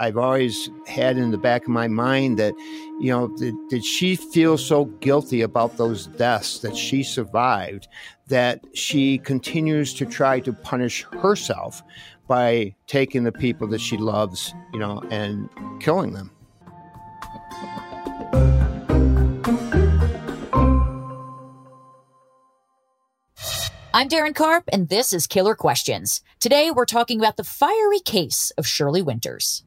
I've always had in the back of my mind that, you know, did, did she feel so guilty about those deaths that she survived that she continues to try to punish herself by taking the people that she loves, you know, and killing them. I'm Darren Karp, and this is Killer Questions. Today, we're talking about the fiery case of Shirley Winters.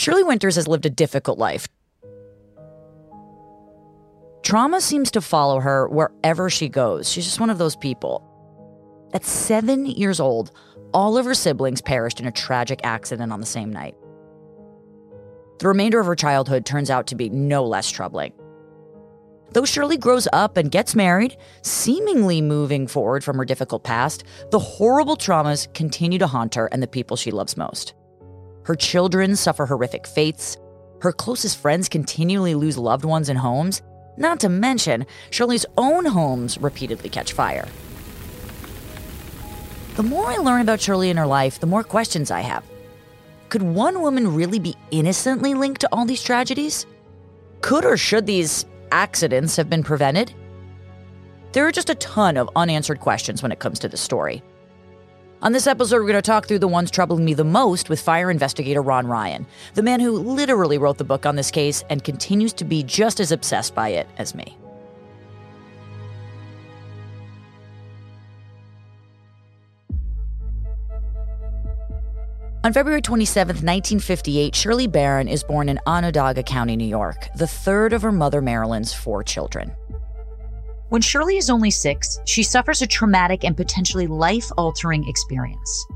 Shirley Winters has lived a difficult life. Trauma seems to follow her wherever she goes. She's just one of those people. At seven years old, all of her siblings perished in a tragic accident on the same night. The remainder of her childhood turns out to be no less troubling. Though Shirley grows up and gets married, seemingly moving forward from her difficult past, the horrible traumas continue to haunt her and the people she loves most. Her children suffer horrific fates. Her closest friends continually lose loved ones and homes. Not to mention, Shirley's own homes repeatedly catch fire. The more I learn about Shirley and her life, the more questions I have. Could one woman really be innocently linked to all these tragedies? Could or should these accidents have been prevented? There are just a ton of unanswered questions when it comes to this story. On this episode, we're going to talk through the ones troubling me the most with fire investigator Ron Ryan, the man who literally wrote the book on this case and continues to be just as obsessed by it as me. On February 27, 1958, Shirley Barron is born in Onondaga County, New York, the third of her mother Marilyn's four children. When Shirley is only six, she suffers a traumatic and potentially life altering experience.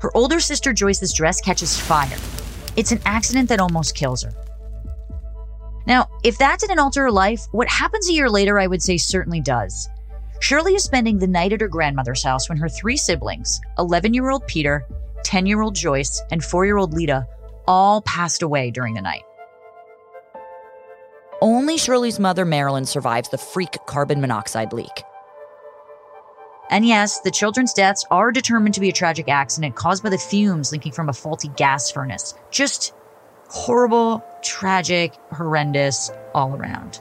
Her older sister Joyce's dress catches fire. It's an accident that almost kills her. Now, if that didn't alter her life, what happens a year later, I would say certainly does. Shirley is spending the night at her grandmother's house when her three siblings, 11 year old Peter, 10 year old Joyce, and 4 year old Lita all passed away during the night. Only Shirley's mother, Marilyn, survives the freak carbon monoxide leak. And yes, the children's deaths are determined to be a tragic accident caused by the fumes leaking from a faulty gas furnace. Just horrible, tragic, horrendous all around.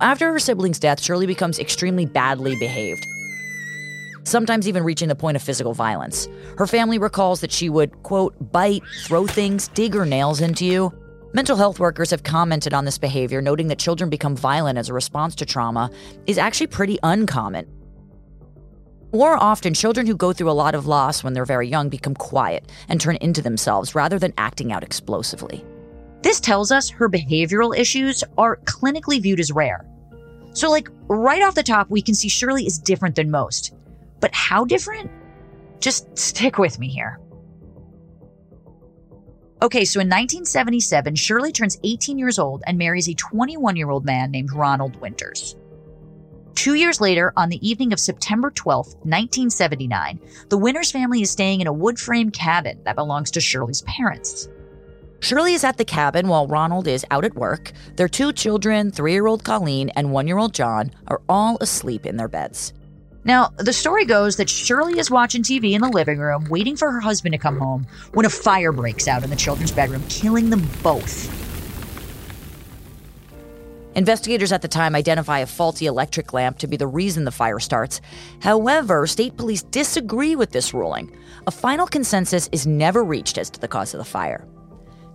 After her sibling's death, Shirley becomes extremely badly behaved, sometimes even reaching the point of physical violence. Her family recalls that she would, quote, bite, throw things, dig her nails into you. Mental health workers have commented on this behavior, noting that children become violent as a response to trauma is actually pretty uncommon. More often, children who go through a lot of loss when they're very young become quiet and turn into themselves rather than acting out explosively. This tells us her behavioral issues are clinically viewed as rare. So, like, right off the top, we can see Shirley is different than most. But how different? Just stick with me here. Okay, so in 1977, Shirley turns 18 years old and marries a 21 year old man named Ronald Winters. Two years later, on the evening of September 12, 1979, the Winters family is staying in a wood frame cabin that belongs to Shirley's parents. Shirley is at the cabin while Ronald is out at work. Their two children, three year old Colleen and one year old John, are all asleep in their beds. Now, the story goes that Shirley is watching TV in the living room, waiting for her husband to come home, when a fire breaks out in the children's bedroom, killing them both. Investigators at the time identify a faulty electric lamp to be the reason the fire starts. However, state police disagree with this ruling. A final consensus is never reached as to the cause of the fire.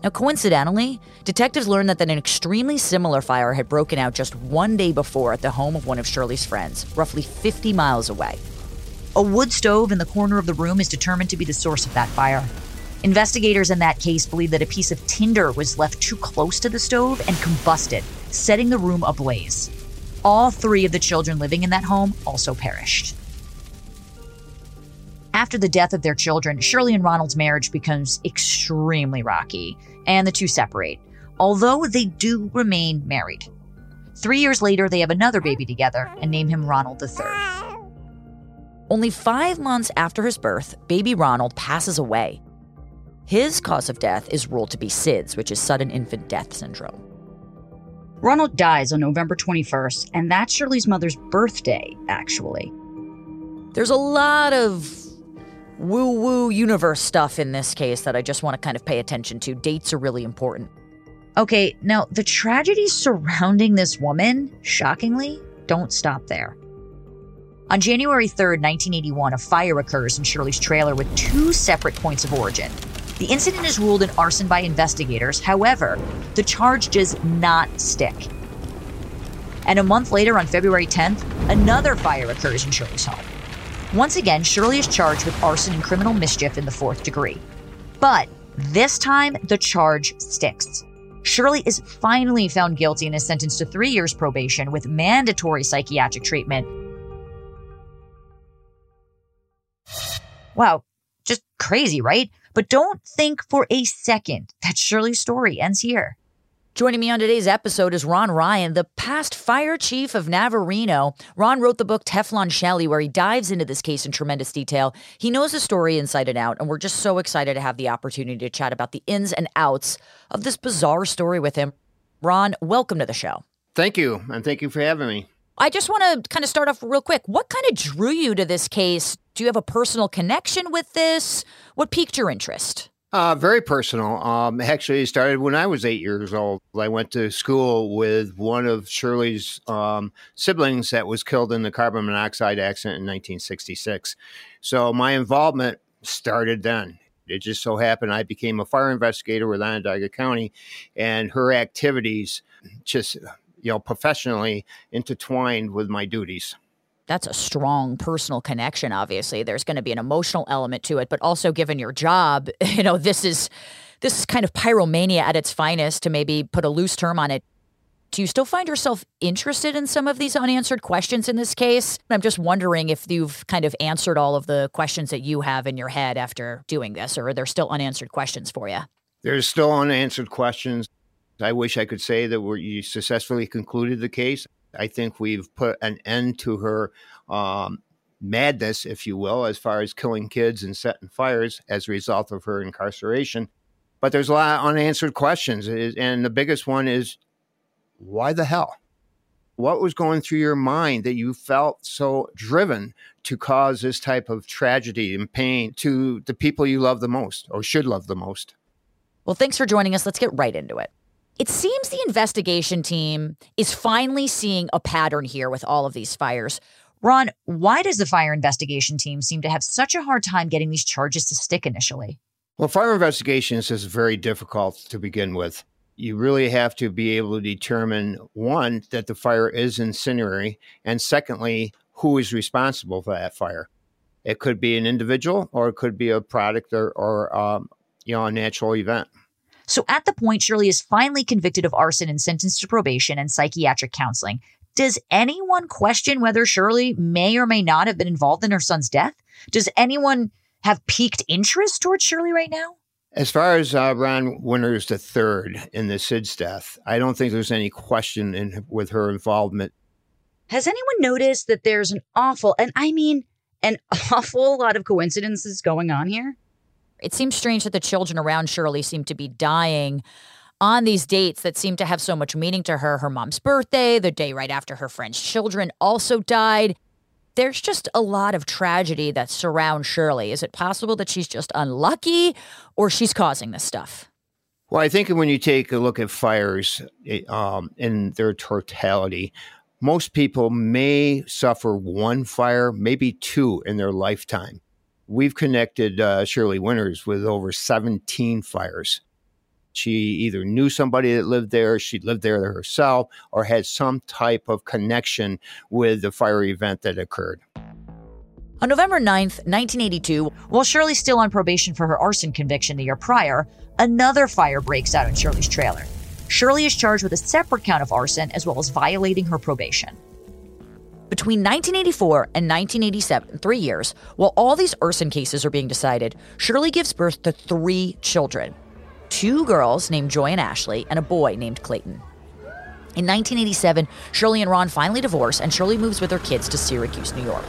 Now, coincidentally, detectives learned that an extremely similar fire had broken out just one day before at the home of one of Shirley's friends, roughly 50 miles away. A wood stove in the corner of the room is determined to be the source of that fire. Investigators in that case believe that a piece of tinder was left too close to the stove and combusted, setting the room ablaze. All three of the children living in that home also perished. After the death of their children, Shirley and Ronald's marriage becomes extremely rocky, and the two separate, although they do remain married. Three years later, they have another baby together and name him Ronald III. Only five months after his birth, baby Ronald passes away. His cause of death is ruled to be SIDS, which is sudden infant death syndrome. Ronald dies on November 21st, and that's Shirley's mother's birthday, actually. There's a lot of woo woo universe stuff in this case that I just want to kind of pay attention to. Dates are really important. Okay, now the tragedies surrounding this woman, shockingly, don't stop there. On January 3rd, 1981, a fire occurs in Shirley's trailer with two separate points of origin. The incident is ruled an arson by investigators. However, the charge does not stick. And a month later, on February 10th, another fire occurs in Shirley's home. Once again, Shirley is charged with arson and criminal mischief in the fourth degree. But this time, the charge sticks. Shirley is finally found guilty and is sentenced to three years probation with mandatory psychiatric treatment. Wow, just crazy, right? But don't think for a second that Shirley's story ends here. Joining me on today's episode is Ron Ryan, the past fire chief of Navarino. Ron wrote the book Teflon Shirley, where he dives into this case in tremendous detail. He knows the story inside and out, and we're just so excited to have the opportunity to chat about the ins and outs of this bizarre story with him. Ron, welcome to the show. Thank you, and thank you for having me. I just want to kind of start off real quick. What kind of drew you to this case? Do you have a personal connection with this? What piqued your interest? Uh, very personal. Um, actually, it started when I was eight years old. I went to school with one of Shirley's um, siblings that was killed in the carbon monoxide accident in 1966. So my involvement started then. It just so happened I became a fire investigator with Onondaga County, and her activities just, you know, professionally intertwined with my duties that's a strong personal connection obviously. There's going to be an emotional element to it but also given your job you know this is this is kind of pyromania at its finest to maybe put a loose term on it. Do you still find yourself interested in some of these unanswered questions in this case? I'm just wondering if you've kind of answered all of the questions that you have in your head after doing this or are there still unanswered questions for you there's still unanswered questions. I wish i could say that we successfully concluded the case I think we've put an end to her um, madness, if you will, as far as killing kids and setting fires as a result of her incarceration. But there's a lot of unanswered questions. And the biggest one is why the hell? What was going through your mind that you felt so driven to cause this type of tragedy and pain to the people you love the most or should love the most? Well, thanks for joining us. Let's get right into it. It seems the investigation team is finally seeing a pattern here with all of these fires. Ron, why does the fire investigation team seem to have such a hard time getting these charges to stick initially? Well, fire investigations is very difficult to begin with. You really have to be able to determine one, that the fire is incendiary, and secondly, who is responsible for that fire. It could be an individual or it could be a product or, or um, you know, a natural event. So at the point Shirley is finally convicted of arson and sentenced to probation and psychiatric counseling, does anyone question whether Shirley may or may not have been involved in her son's death? Does anyone have piqued interest towards Shirley right now? As far as uh, Ron Winters III in the SIDS death, I don't think there's any question in, with her involvement. Has anyone noticed that there's an awful, and I mean an awful lot of coincidences going on here? It seems strange that the children around Shirley seem to be dying on these dates that seem to have so much meaning to her. Her mom's birthday, the day right after her friend's children also died there's just a lot of tragedy that surrounds Shirley. Is it possible that she's just unlucky or she's causing this stuff? Well, I think when you take a look at fires um, in their totality, most people may suffer one fire, maybe two in their lifetime. We've connected uh, Shirley Winters with over 17 fires. She either knew somebody that lived there, she lived there herself, or had some type of connection with the fire event that occurred. On November 9th, 1982, while Shirley's still on probation for her arson conviction the year prior, another fire breaks out in Shirley's trailer. Shirley is charged with a separate count of arson as well as violating her probation. Between 1984 and 1987, three years, while all these arson cases are being decided, Shirley gives birth to three children two girls named Joy and Ashley, and a boy named Clayton. In 1987, Shirley and Ron finally divorce, and Shirley moves with her kids to Syracuse, New York.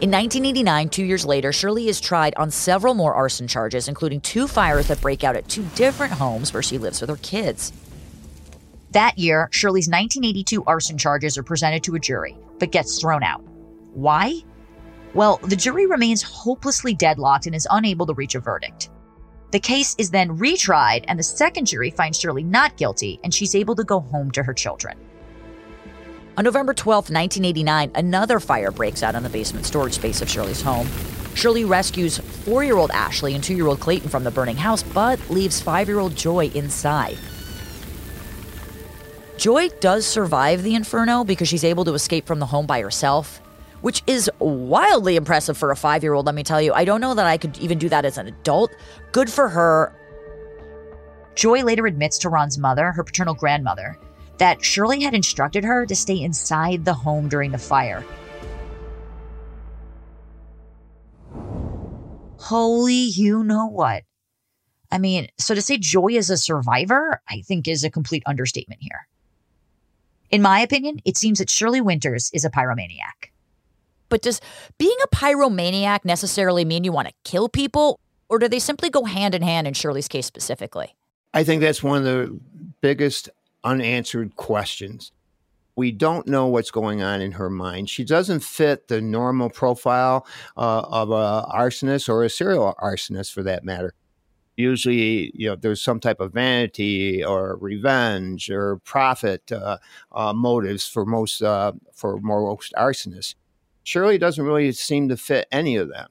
In 1989, two years later, Shirley is tried on several more arson charges, including two fires that break out at two different homes where she lives with her kids. That year, Shirley's 1982 arson charges are presented to a jury, but gets thrown out. Why? Well, the jury remains hopelessly deadlocked and is unable to reach a verdict. The case is then retried, and the second jury finds Shirley not guilty, and she's able to go home to her children. On November 12, 1989, another fire breaks out in the basement storage space of Shirley's home. Shirley rescues four year old Ashley and two year old Clayton from the burning house, but leaves five year old Joy inside. Joy does survive the inferno because she's able to escape from the home by herself which is wildly impressive for a five year old, let me tell you. I don't know that I could even do that as an adult. Good for her. Joy later admits to Ron's mother, her paternal grandmother, that Shirley had instructed her to stay inside the home during the fire. Holy, you know what? I mean, so to say Joy is a survivor, I think is a complete understatement here. In my opinion, it seems that Shirley Winters is a pyromaniac. But does being a pyromaniac necessarily mean you want to kill people? Or do they simply go hand in hand in Shirley's case specifically? I think that's one of the biggest unanswered questions. We don't know what's going on in her mind. She doesn't fit the normal profile uh, of a arsonist or a serial arsonist, for that matter. Usually, you know, there's some type of vanity or revenge or profit uh, uh, motives for most uh, for most arsonists. Shirley doesn't really seem to fit any of them.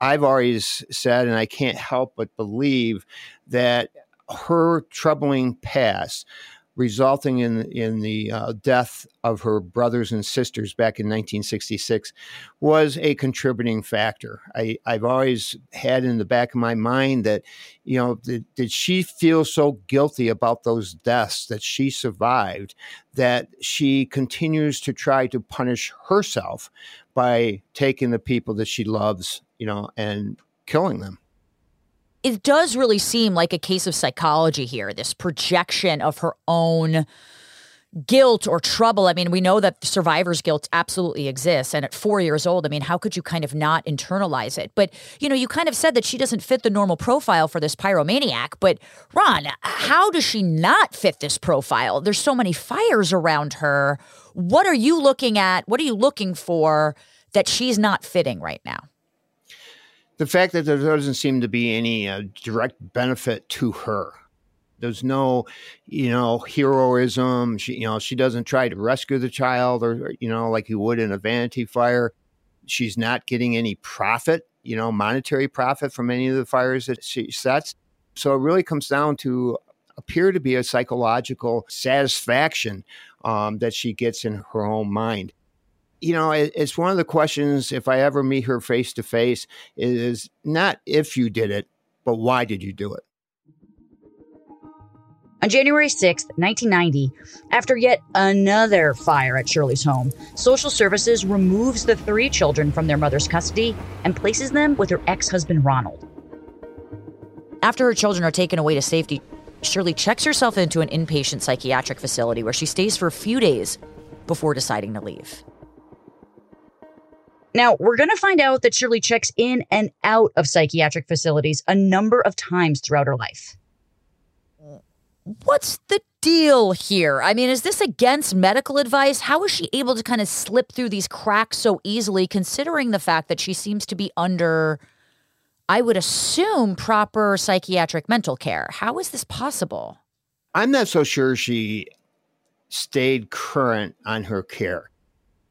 I've always said, and I can't help but believe that her troubling past, resulting in in the uh, death of her brothers and sisters back in 1966, was a contributing factor. I, I've always had in the back of my mind that, you know, did, did she feel so guilty about those deaths that she survived that she continues to try to punish herself by taking the people that she loves, you know, and killing them. It does really seem like a case of psychology here, this projection of her own guilt or trouble. I mean, we know that survivor's guilt absolutely exists. And at four years old, I mean, how could you kind of not internalize it? But, you know, you kind of said that she doesn't fit the normal profile for this pyromaniac. But, Ron, how does she not fit this profile? There's so many fires around her. What are you looking at? What are you looking for that she's not fitting right now? The fact that there doesn't seem to be any uh, direct benefit to her there's no, you know, heroism. She, you know, she doesn't try to rescue the child or, you know, like you would in a vanity fire. She's not getting any profit, you know, monetary profit from any of the fires that she sets. So it really comes down to appear to be a psychological satisfaction um, that she gets in her own mind. You know, it's one of the questions, if I ever meet her face to face, is not if you did it, but why did you do it? On January 6, 1990, after yet another fire at Shirley's home, social services removes the three children from their mother's custody and places them with her ex husband, Ronald. After her children are taken away to safety, Shirley checks herself into an inpatient psychiatric facility where she stays for a few days before deciding to leave. Now, we're going to find out that Shirley checks in and out of psychiatric facilities a number of times throughout her life. What's the deal here? I mean, is this against medical advice? How is she able to kind of slip through these cracks so easily, considering the fact that she seems to be under, I would assume, proper psychiatric mental care? How is this possible? I'm not so sure she stayed current on her care.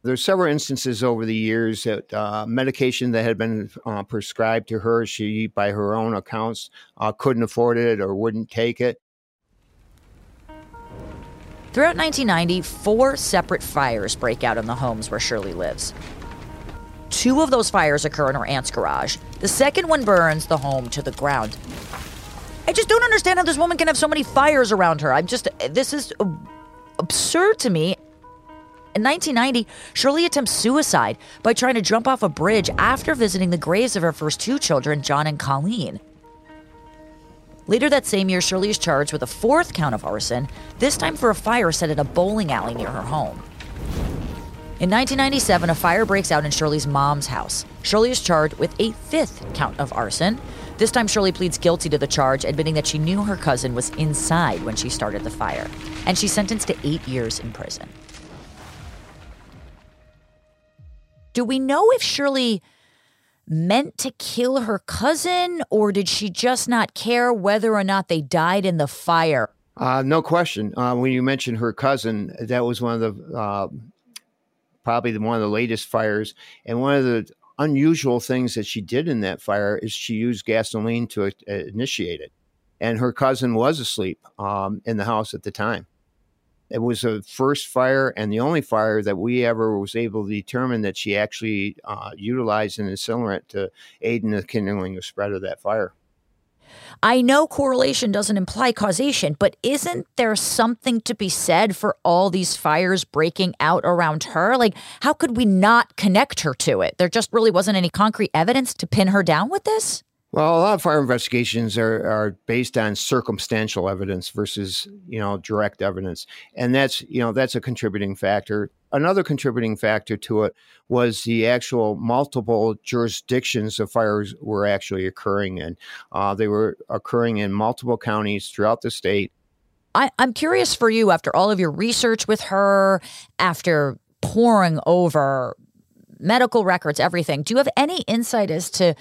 There's several instances over the years that uh, medication that had been uh, prescribed to her, she, by her own accounts, uh, couldn't afford it or wouldn't take it. Throughout 1990, four separate fires break out in the homes where Shirley lives. Two of those fires occur in her aunt's garage. The second one burns the home to the ground. I just don't understand how this woman can have so many fires around her. I'm just, this is absurd to me. In 1990, Shirley attempts suicide by trying to jump off a bridge after visiting the graves of her first two children, John and Colleen. Later that same year, Shirley is charged with a fourth count of arson, this time for a fire set at a bowling alley near her home. In 1997, a fire breaks out in Shirley's mom's house. Shirley is charged with a fifth count of arson. This time, Shirley pleads guilty to the charge, admitting that she knew her cousin was inside when she started the fire, and she's sentenced to eight years in prison. Do we know if Shirley meant to kill her cousin, or did she just not care whether or not they died in the fire? Uh, no question. Uh, when you mentioned her cousin, that was one of the uh, probably one of the latest fires, and one of the unusual things that she did in that fire is she used gasoline to uh, initiate it, and her cousin was asleep um, in the house at the time. It was the first fire and the only fire that we ever was able to determine that she actually uh, utilized an accelerant to aid in the kindling the spread of that fire. I know correlation doesn't imply causation, but isn't there something to be said for all these fires breaking out around her? Like, how could we not connect her to it? There just really wasn't any concrete evidence to pin her down with this? Well, a lot of fire investigations are, are based on circumstantial evidence versus, you know, direct evidence. And that's, you know, that's a contributing factor. Another contributing factor to it was the actual multiple jurisdictions the fires were actually occurring in. Uh, they were occurring in multiple counties throughout the state. I, I'm curious for you, after all of your research with her, after poring over medical records, everything, do you have any insight as to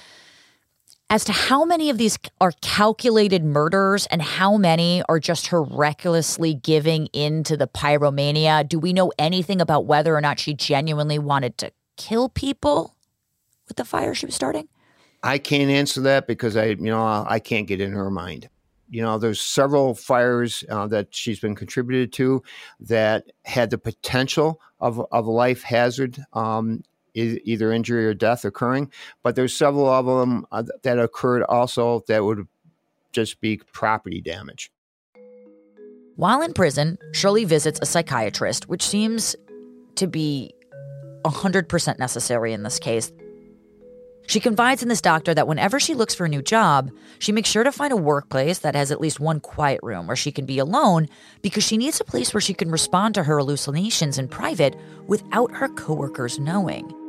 as to how many of these are calculated murders and how many are just her recklessly giving in to the pyromania? Do we know anything about whether or not she genuinely wanted to kill people with the fire she was starting? I can't answer that because I, you know, I can't get in her mind. You know, there's several fires uh, that she's been contributed to that had the potential of, of a life hazard um, either injury or death occurring. But there's several of them uh, that occurred also that would just be property damage. While in prison, Shirley visits a psychiatrist, which seems to be 100% necessary in this case. She confides in this doctor that whenever she looks for a new job, she makes sure to find a workplace that has at least one quiet room where she can be alone because she needs a place where she can respond to her hallucinations in private without her coworkers knowing.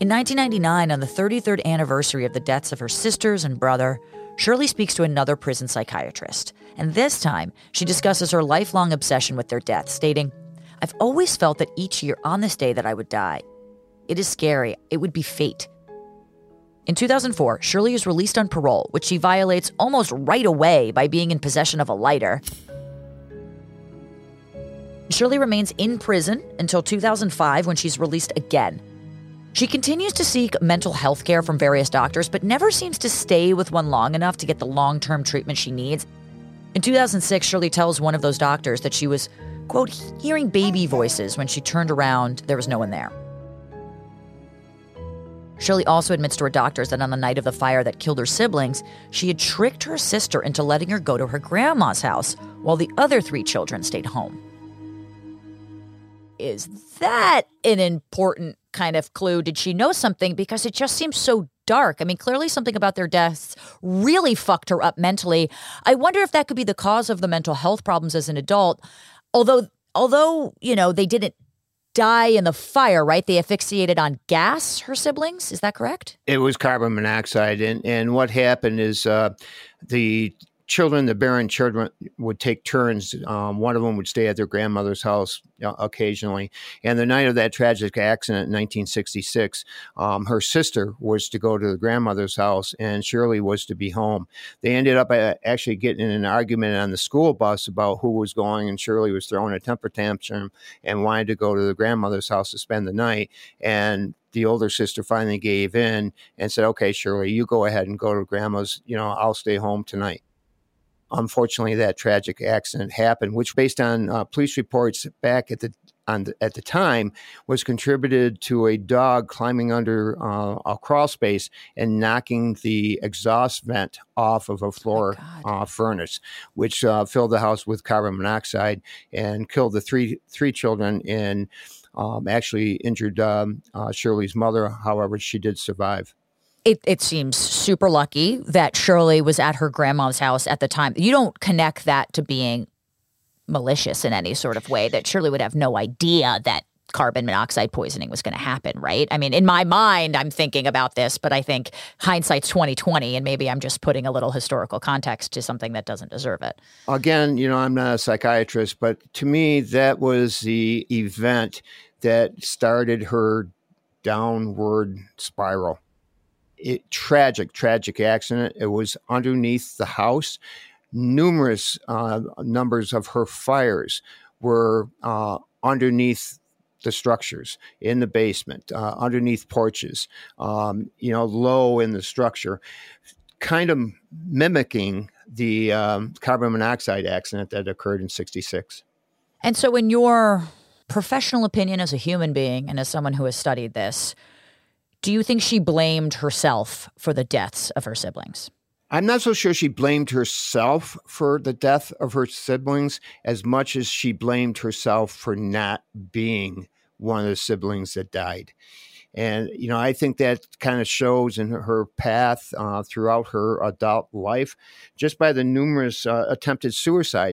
In 1999, on the 33rd anniversary of the deaths of her sisters and brother, Shirley speaks to another prison psychiatrist. And this time, she discusses her lifelong obsession with their deaths, stating, I've always felt that each year on this day that I would die. It is scary. It would be fate. In 2004, Shirley is released on parole, which she violates almost right away by being in possession of a lighter. Shirley remains in prison until 2005 when she's released again. She continues to seek mental health care from various doctors, but never seems to stay with one long enough to get the long term treatment she needs. In 2006, Shirley tells one of those doctors that she was, quote, hearing baby voices when she turned around, there was no one there. Shirley also admits to her doctors that on the night of the fire that killed her siblings, she had tricked her sister into letting her go to her grandma's house while the other three children stayed home. Is that an important kind of clue? Did she know something? Because it just seems so dark. I mean, clearly something about their deaths really fucked her up mentally. I wonder if that could be the cause of the mental health problems as an adult. Although, although you know, they didn't die in the fire, right? They asphyxiated on gas, her siblings. Is that correct? It was carbon monoxide. And, and what happened is uh, the children, the Barron children, would take turns. Um, one of them would stay at their grandmother's house occasionally. And the night of that tragic accident in 1966, um, her sister was to go to the grandmother's house, and Shirley was to be home. They ended up uh, actually getting in an argument on the school bus about who was going, and Shirley was throwing a temper tantrum and wanted to go to the grandmother's house to spend the night. And the older sister finally gave in and said, "Okay, Shirley, you go ahead and go to grandma's. You know, I'll stay home tonight." Unfortunately, that tragic accident happened, which, based on uh, police reports back at the the, at the time, was contributed to a dog climbing under uh, a crawl space and knocking the exhaust vent off of a floor oh uh, furnace, which uh, filled the house with carbon monoxide and killed the three three children and um, actually injured um, uh, Shirley's mother. However, she did survive it, it seems super lucky that Shirley was at her grandma's house at the time. You don't connect that to being malicious in any sort of way, that Shirley would have no idea that carbon monoxide poisoning was going to happen, right? I mean, in my mind, I'm thinking about this, but I think hindsight's 2020, and maybe I'm just putting a little historical context to something that doesn't deserve it. Again, you know, I'm not a psychiatrist, but to me, that was the event that started her downward spiral it, tragic, tragic accident. It was underneath the house. Numerous uh, numbers of her fires were uh, underneath the structures in the basement, uh, underneath porches, um, you know, low in the structure, kind of mimicking the um, carbon monoxide accident that occurred in 66. And so, in your professional opinion as a human being and as someone who has studied this, do you think she blamed herself for the deaths of her siblings? I'm not so sure she blamed herself for the death of her siblings as much as she blamed herself for not being one of the siblings that died. And, you know, I think that kind of shows in her path uh, throughout her adult life just by the numerous uh, attempted suicide.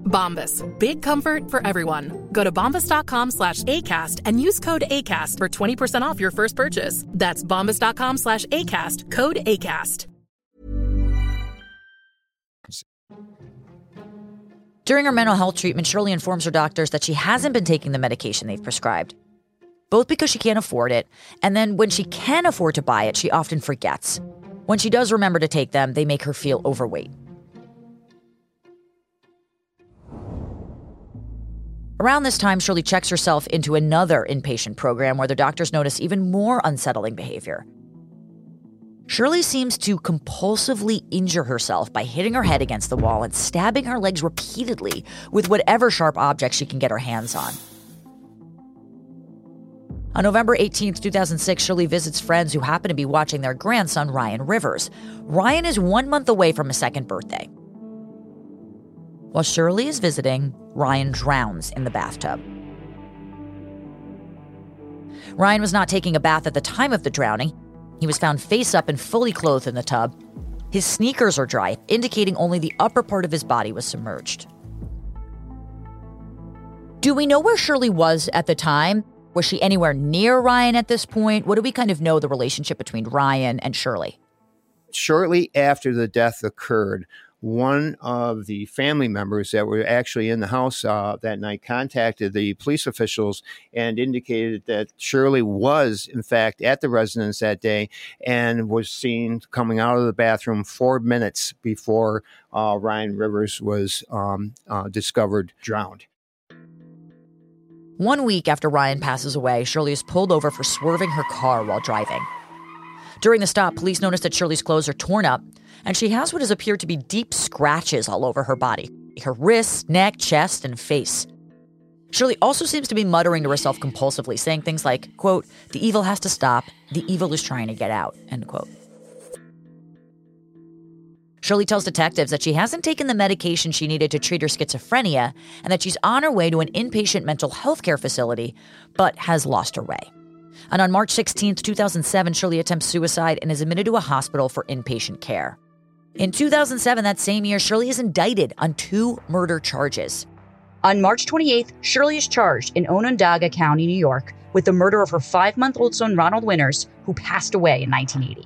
Bombas. Big comfort for everyone. Go to bombas.com slash ACAST and use code ACAST for 20% off your first purchase. That's bombas.com slash ACAST. Code ACAST. During her mental health treatment, Shirley informs her doctors that she hasn't been taking the medication they've prescribed, both because she can't afford it, and then when she can afford to buy it, she often forgets. When she does remember to take them, they make her feel overweight. Around this time, Shirley checks herself into another inpatient program where the doctors notice even more unsettling behavior. Shirley seems to compulsively injure herself by hitting her head against the wall and stabbing her legs repeatedly with whatever sharp object she can get her hands on. On November 18, 2006, Shirley visits friends who happen to be watching their grandson, Ryan Rivers. Ryan is one month away from his second birthday. While Shirley is visiting, Ryan drowns in the bathtub. Ryan was not taking a bath at the time of the drowning. He was found face up and fully clothed in the tub. His sneakers are dry, indicating only the upper part of his body was submerged. Do we know where Shirley was at the time? Was she anywhere near Ryan at this point? What do we kind of know the relationship between Ryan and Shirley? Shortly after the death occurred, one of the family members that were actually in the house uh, that night contacted the police officials and indicated that Shirley was, in fact, at the residence that day and was seen coming out of the bathroom four minutes before uh, Ryan Rivers was um, uh, discovered drowned. One week after Ryan passes away, Shirley is pulled over for swerving her car while driving. During the stop, police notice that Shirley's clothes are torn up and she has what has appeared to be deep scratches all over her body her wrists, neck, chest, and face. Shirley also seems to be muttering to herself compulsively, saying things like, quote, the evil has to stop, the evil is trying to get out, end quote. Shirley tells detectives that she hasn't taken the medication she needed to treat her schizophrenia and that she's on her way to an inpatient mental health care facility, but has lost her way. And on March 16, 2007, Shirley attempts suicide and is admitted to a hospital for inpatient care. In 2007, that same year, Shirley is indicted on two murder charges. On March 28th, Shirley is charged in Onondaga County, New York, with the murder of her five month old son, Ronald Winters, who passed away in 1980.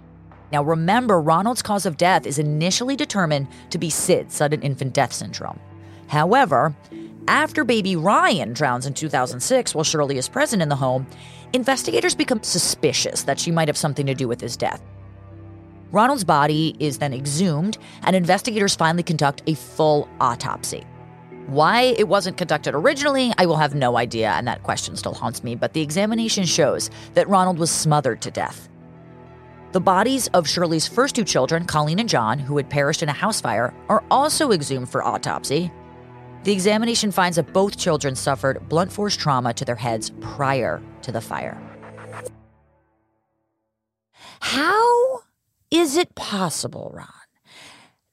Now, remember, Ronald's cause of death is initially determined to be SID, sudden infant death syndrome. However, after baby Ryan drowns in 2006 while Shirley is present in the home, investigators become suspicious that she might have something to do with his death. Ronald's body is then exhumed, and investigators finally conduct a full autopsy. Why it wasn't conducted originally, I will have no idea, and that question still haunts me, but the examination shows that Ronald was smothered to death. The bodies of Shirley's first two children, Colleen and John, who had perished in a house fire, are also exhumed for autopsy. The examination finds that both children suffered blunt force trauma to their heads prior to the fire. How is it possible, Ron?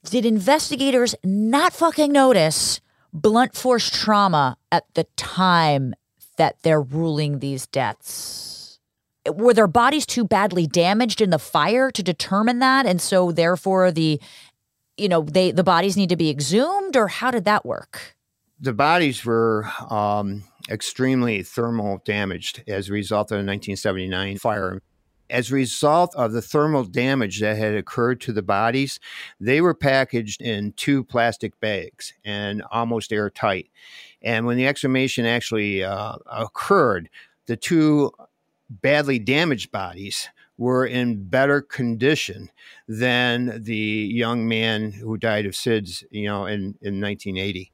Did investigators not fucking notice blunt force trauma at the time that they're ruling these deaths? Were their bodies too badly damaged in the fire to determine that? And so therefore the you know, they the bodies need to be exhumed or how did that work? The bodies were um, extremely thermal damaged as a result of the 1979 fire. As a result of the thermal damage that had occurred to the bodies, they were packaged in two plastic bags and almost airtight. And when the exhumation actually uh, occurred, the two badly damaged bodies were in better condition than the young man who died of SIDS, you know, in, in 1980.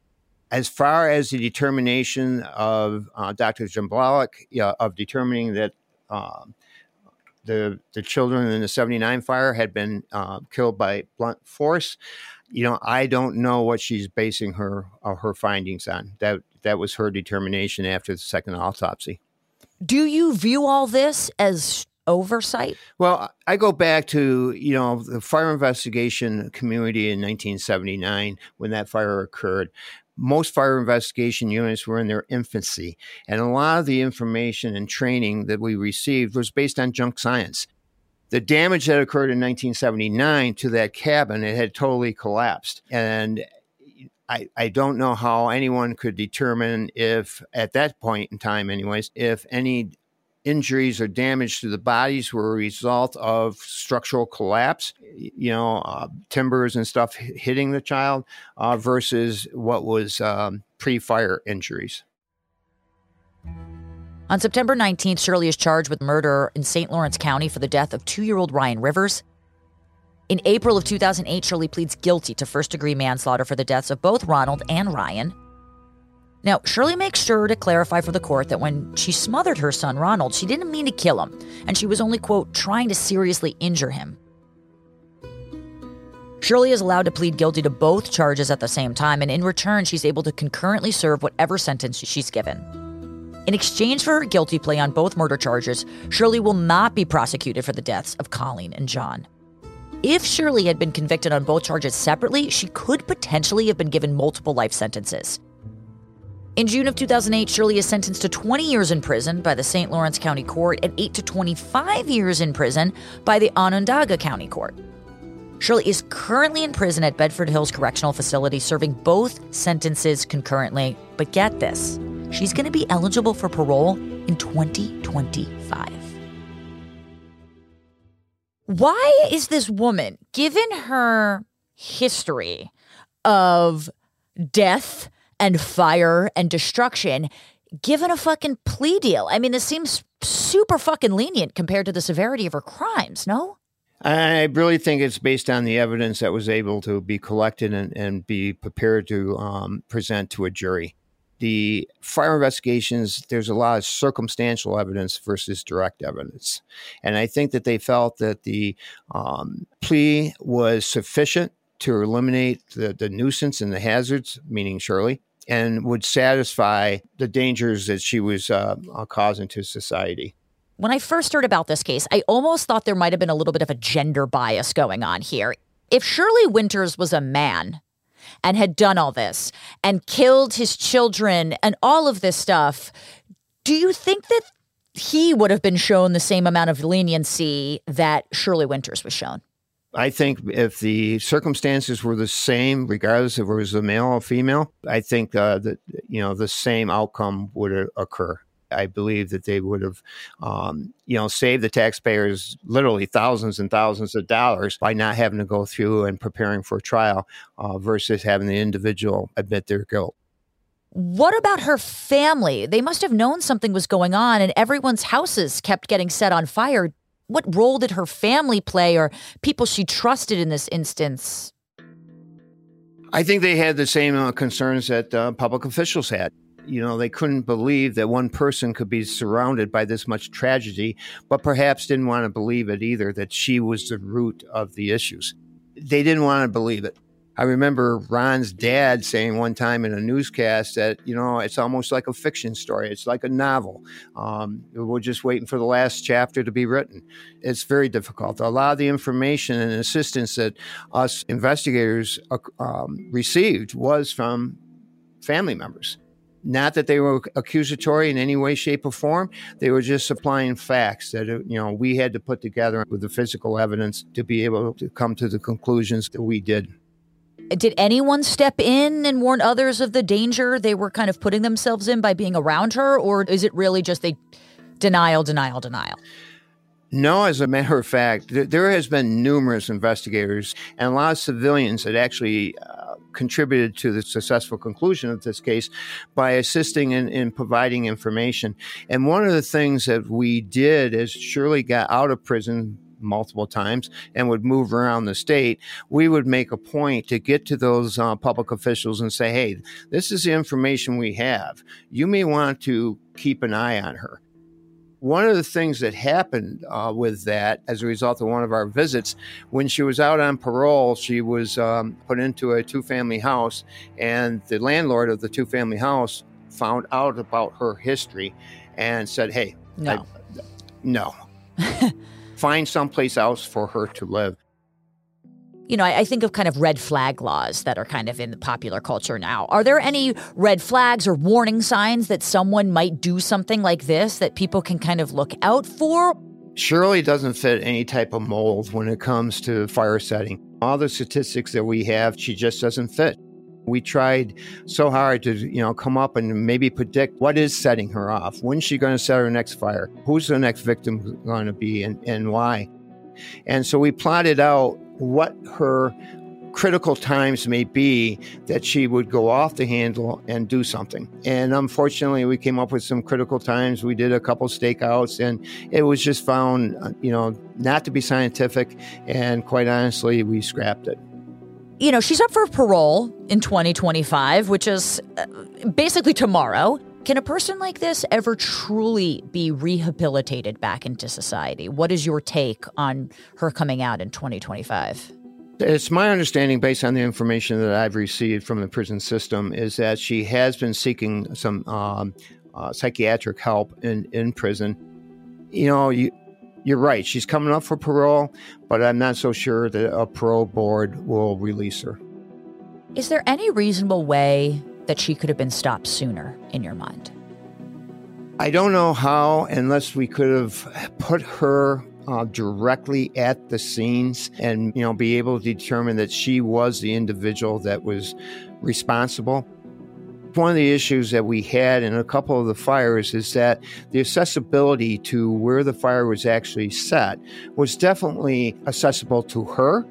As far as the determination of uh, Dr. Jamblalik, uh, of determining that um, the the children in the 79 fire had been uh, killed by blunt force. You know i don't know what she's basing her uh, her findings on. That that was her determination after the second autopsy. Do you view all this as oversight? Well i go back to you know the fire investigation community in 1979 when that fire occurred most fire investigation units were in their infancy, and a lot of the information and training that we received was based on junk science. The damage that occurred in 1979 to that cabin, it had totally collapsed. And I, I don't know how anyone could determine if, at that point in time, anyways, if any injuries or damage to the bodies were a result of structural collapse, you know, uh, timbers and stuff hitting the child uh, versus what was um, pre fire injuries. On September 19th, Shirley is charged with murder in St. Lawrence County for the death of two year old Ryan Rivers. In April of 2008, Shirley pleads guilty to first degree manslaughter for the deaths of both Ronald and Ryan. Now, Shirley makes sure to clarify for the court that when she smothered her son Ronald, she didn't mean to kill him, and she was only, quote, trying to seriously injure him. Shirley is allowed to plead guilty to both charges at the same time, and in return, she's able to concurrently serve whatever sentence she's given. In exchange for her guilty plea on both murder charges, Shirley will not be prosecuted for the deaths of Colleen and John. If Shirley had been convicted on both charges separately, she could potentially have been given multiple life sentences. In June of 2008, Shirley is sentenced to 20 years in prison by the St. Lawrence County Court and 8 to 25 years in prison by the Onondaga County Court. Shirley is currently in prison at Bedford Hills Correctional Facility, serving both sentences concurrently. But get this she's going to be eligible for parole in 2025. Why is this woman, given her history of death and fire and destruction, given a fucking plea deal? I mean, this seems super fucking lenient compared to the severity of her crimes, no? I really think it's based on the evidence that was able to be collected and, and be prepared to um, present to a jury. The fire investigations, there's a lot of circumstantial evidence versus direct evidence. And I think that they felt that the um, plea was sufficient to eliminate the, the nuisance and the hazards, meaning Shirley, and would satisfy the dangers that she was uh, causing to society when I first heard about this case, I almost thought there might have been a little bit of a gender bias going on here. If Shirley Winters was a man and had done all this and killed his children and all of this stuff, do you think that he would have been shown the same amount of leniency that Shirley Winters was shown? I think if the circumstances were the same, regardless if it was a male or female, I think uh, that you know the same outcome would occur. I believe that they would have, um, you know, saved the taxpayers literally thousands and thousands of dollars by not having to go through and preparing for a trial uh, versus having the individual admit their guilt. What about her family? They must have known something was going on, and everyone's houses kept getting set on fire. What role did her family play, or people she trusted in this instance? I think they had the same uh, concerns that uh, public officials had you know, they couldn't believe that one person could be surrounded by this much tragedy, but perhaps didn't want to believe it either that she was the root of the issues. They didn't want to believe it. I remember Ron's dad saying one time in a newscast that, you know, it's almost like a fiction story. It's like a novel. Um, we're just waiting for the last chapter to be written. It's very difficult. A lot of the information and assistance that us investigators um, received was from family members. Not that they were accusatory in any way, shape, or form. They were just supplying facts that uh, you know we had to put together with the physical evidence to be able to come to the conclusions that we did. Did anyone step in and warn others of the danger they were kind of putting themselves in by being around her, or is it really just a denial, denial, denial? No, as a matter of fact, there has been numerous investigators and a lot of civilians that actually uh, contributed to the successful conclusion of this case by assisting in, in providing information. And one of the things that we did as Shirley got out of prison multiple times and would move around the state, we would make a point to get to those uh, public officials and say, hey, this is the information we have. You may want to keep an eye on her. One of the things that happened uh, with that as a result of one of our visits, when she was out on parole, she was um, put into a two family house, and the landlord of the two family house found out about her history and said, Hey, no, I, no. find someplace else for her to live you know, I, I, think of kind of red flag laws that are kind of in the popular culture now. Are there any red flags or warning signs that someone might do something like this that people can kind of look out for? Shirley doesn't fit any type of mold when it comes to fire setting. All the statistics that we have, she just doesn't fit. We tried so hard to, you know, come up and maybe predict what is setting her off. When's she going to set her next fire? Who's the next victim going to be and, and why? And so we plotted out what her critical times may be that she would go off the handle and do something. And unfortunately, we came up with some critical times. We did a couple stakeouts, and it was just found, uh, you know, not to be scientific. And quite honestly, we scrapped it. You know, she's up for parole in 2025, which is uh, basically tomorrow. Can a person like this ever truly be rehabilitated back into society? What is your take on her coming out in 2025? It's my understanding, based on the information that I've received from the prison system, is that she has been seeking some um, uh, psychiatric help in, in prison. You know, you, you're right. She's coming up for parole, but I'm not so sure that a parole board will release her. Is there any reasonable way that she could have been stopped sooner in your mind? I don't know how, unless we could have put her uh, directly at the scenes and you know be able to determine that she was the individual that was responsible one of the issues that we had in a couple of the fires is that the accessibility to where the fire was actually set was definitely accessible to her,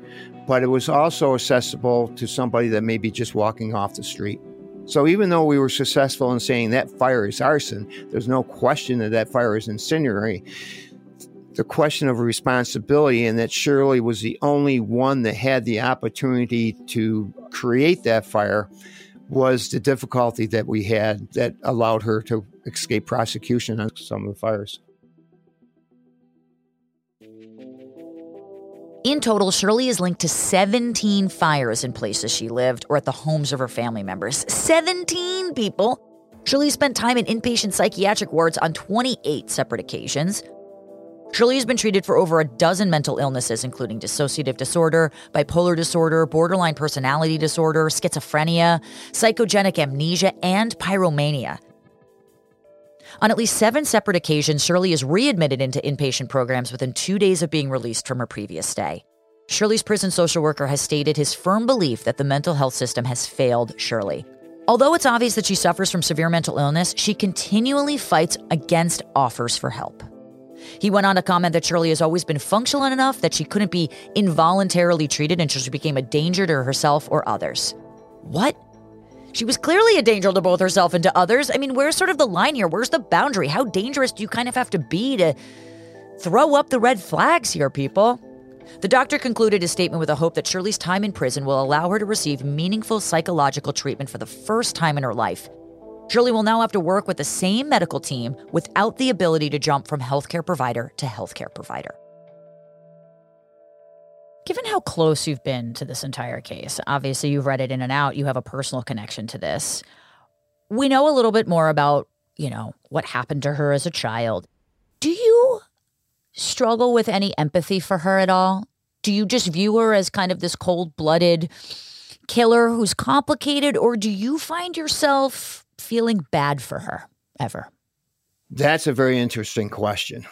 but it was also accessible to somebody that may be just walking off the street. So even though we were successful in saying that fire is arson, there's no question that that fire is incendiary the question of responsibility and that Shirley was the only one that had the opportunity to create that fire was the difficulty that we had that allowed her to escape prosecution on some of the fires. In total, Shirley is linked to 17 fires in places she lived or at the homes of her family members. 17 people! Shirley spent time in inpatient psychiatric wards on 28 separate occasions. Shirley has been treated for over a dozen mental illnesses, including dissociative disorder, bipolar disorder, borderline personality disorder, schizophrenia, psychogenic amnesia, and pyromania. On at least seven separate occasions, Shirley is readmitted into inpatient programs within two days of being released from her previous stay. Shirley's prison social worker has stated his firm belief that the mental health system has failed Shirley. Although it's obvious that she suffers from severe mental illness, she continually fights against offers for help. He went on to comment that Shirley has always been functional enough that she couldn't be involuntarily treated until she became a danger to herself or others. What? She was clearly a danger to both herself and to others. I mean, where's sort of the line here? Where's the boundary? How dangerous do you kind of have to be to throw up the red flags here, people? The doctor concluded his statement with a hope that Shirley's time in prison will allow her to receive meaningful psychological treatment for the first time in her life Shirley will now have to work with the same medical team without the ability to jump from healthcare provider to healthcare provider. Given how close you've been to this entire case, obviously you've read it in and out, you have a personal connection to this. We know a little bit more about, you know, what happened to her as a child. Do you struggle with any empathy for her at all? Do you just view her as kind of this cold blooded killer who's complicated, or do you find yourself feeling bad for her ever? That's a very interesting question.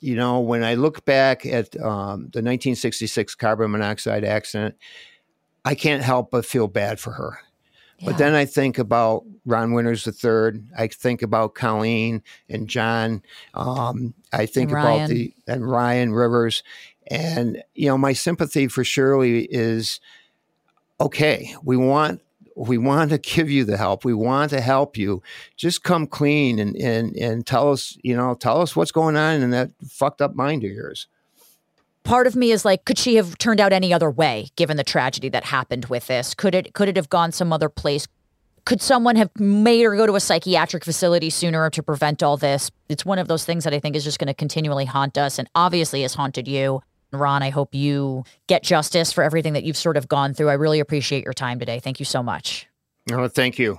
You know, when I look back at um, the 1966 carbon monoxide accident, I can't help but feel bad for her. Yeah. But then I think about Ron Winters III. I think about Colleen and John. Um, I think about the and Ryan Rivers, and you know my sympathy for Shirley is okay. We want we want to give you the help. We want to help you. Just come clean and, and, and tell us, you know, tell us what's going on in that fucked up mind of yours. Part of me is like, could she have turned out any other way given the tragedy that happened with this? Could it could it have gone some other place? Could someone have made her go to a psychiatric facility sooner to prevent all this? It's one of those things that I think is just going to continually haunt us and obviously has haunted you. Ron, I hope you get justice for everything that you've sort of gone through. I really appreciate your time today. Thank you so much. Oh, thank you.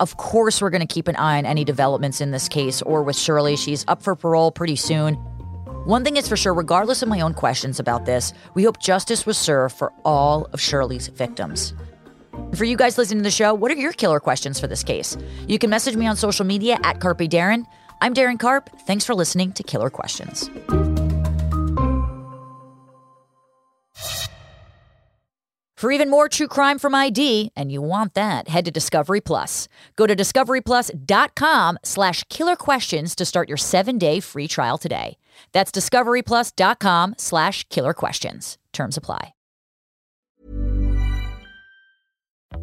Of course, we're going to keep an eye on any developments in this case or with Shirley. She's up for parole pretty soon. One thing is for sure, regardless of my own questions about this, we hope justice was served for all of Shirley's victims. For you guys listening to the show, what are your killer questions for this case? You can message me on social media at Carpe Darren. I'm Darren Karp. Thanks for listening to Killer Questions. For even more true crime from ID, and you want that, head to Discovery Plus. Go to discoveryplus.com slash killer questions to start your seven-day free trial today. That's discoveryplus.com slash killer questions. Terms apply.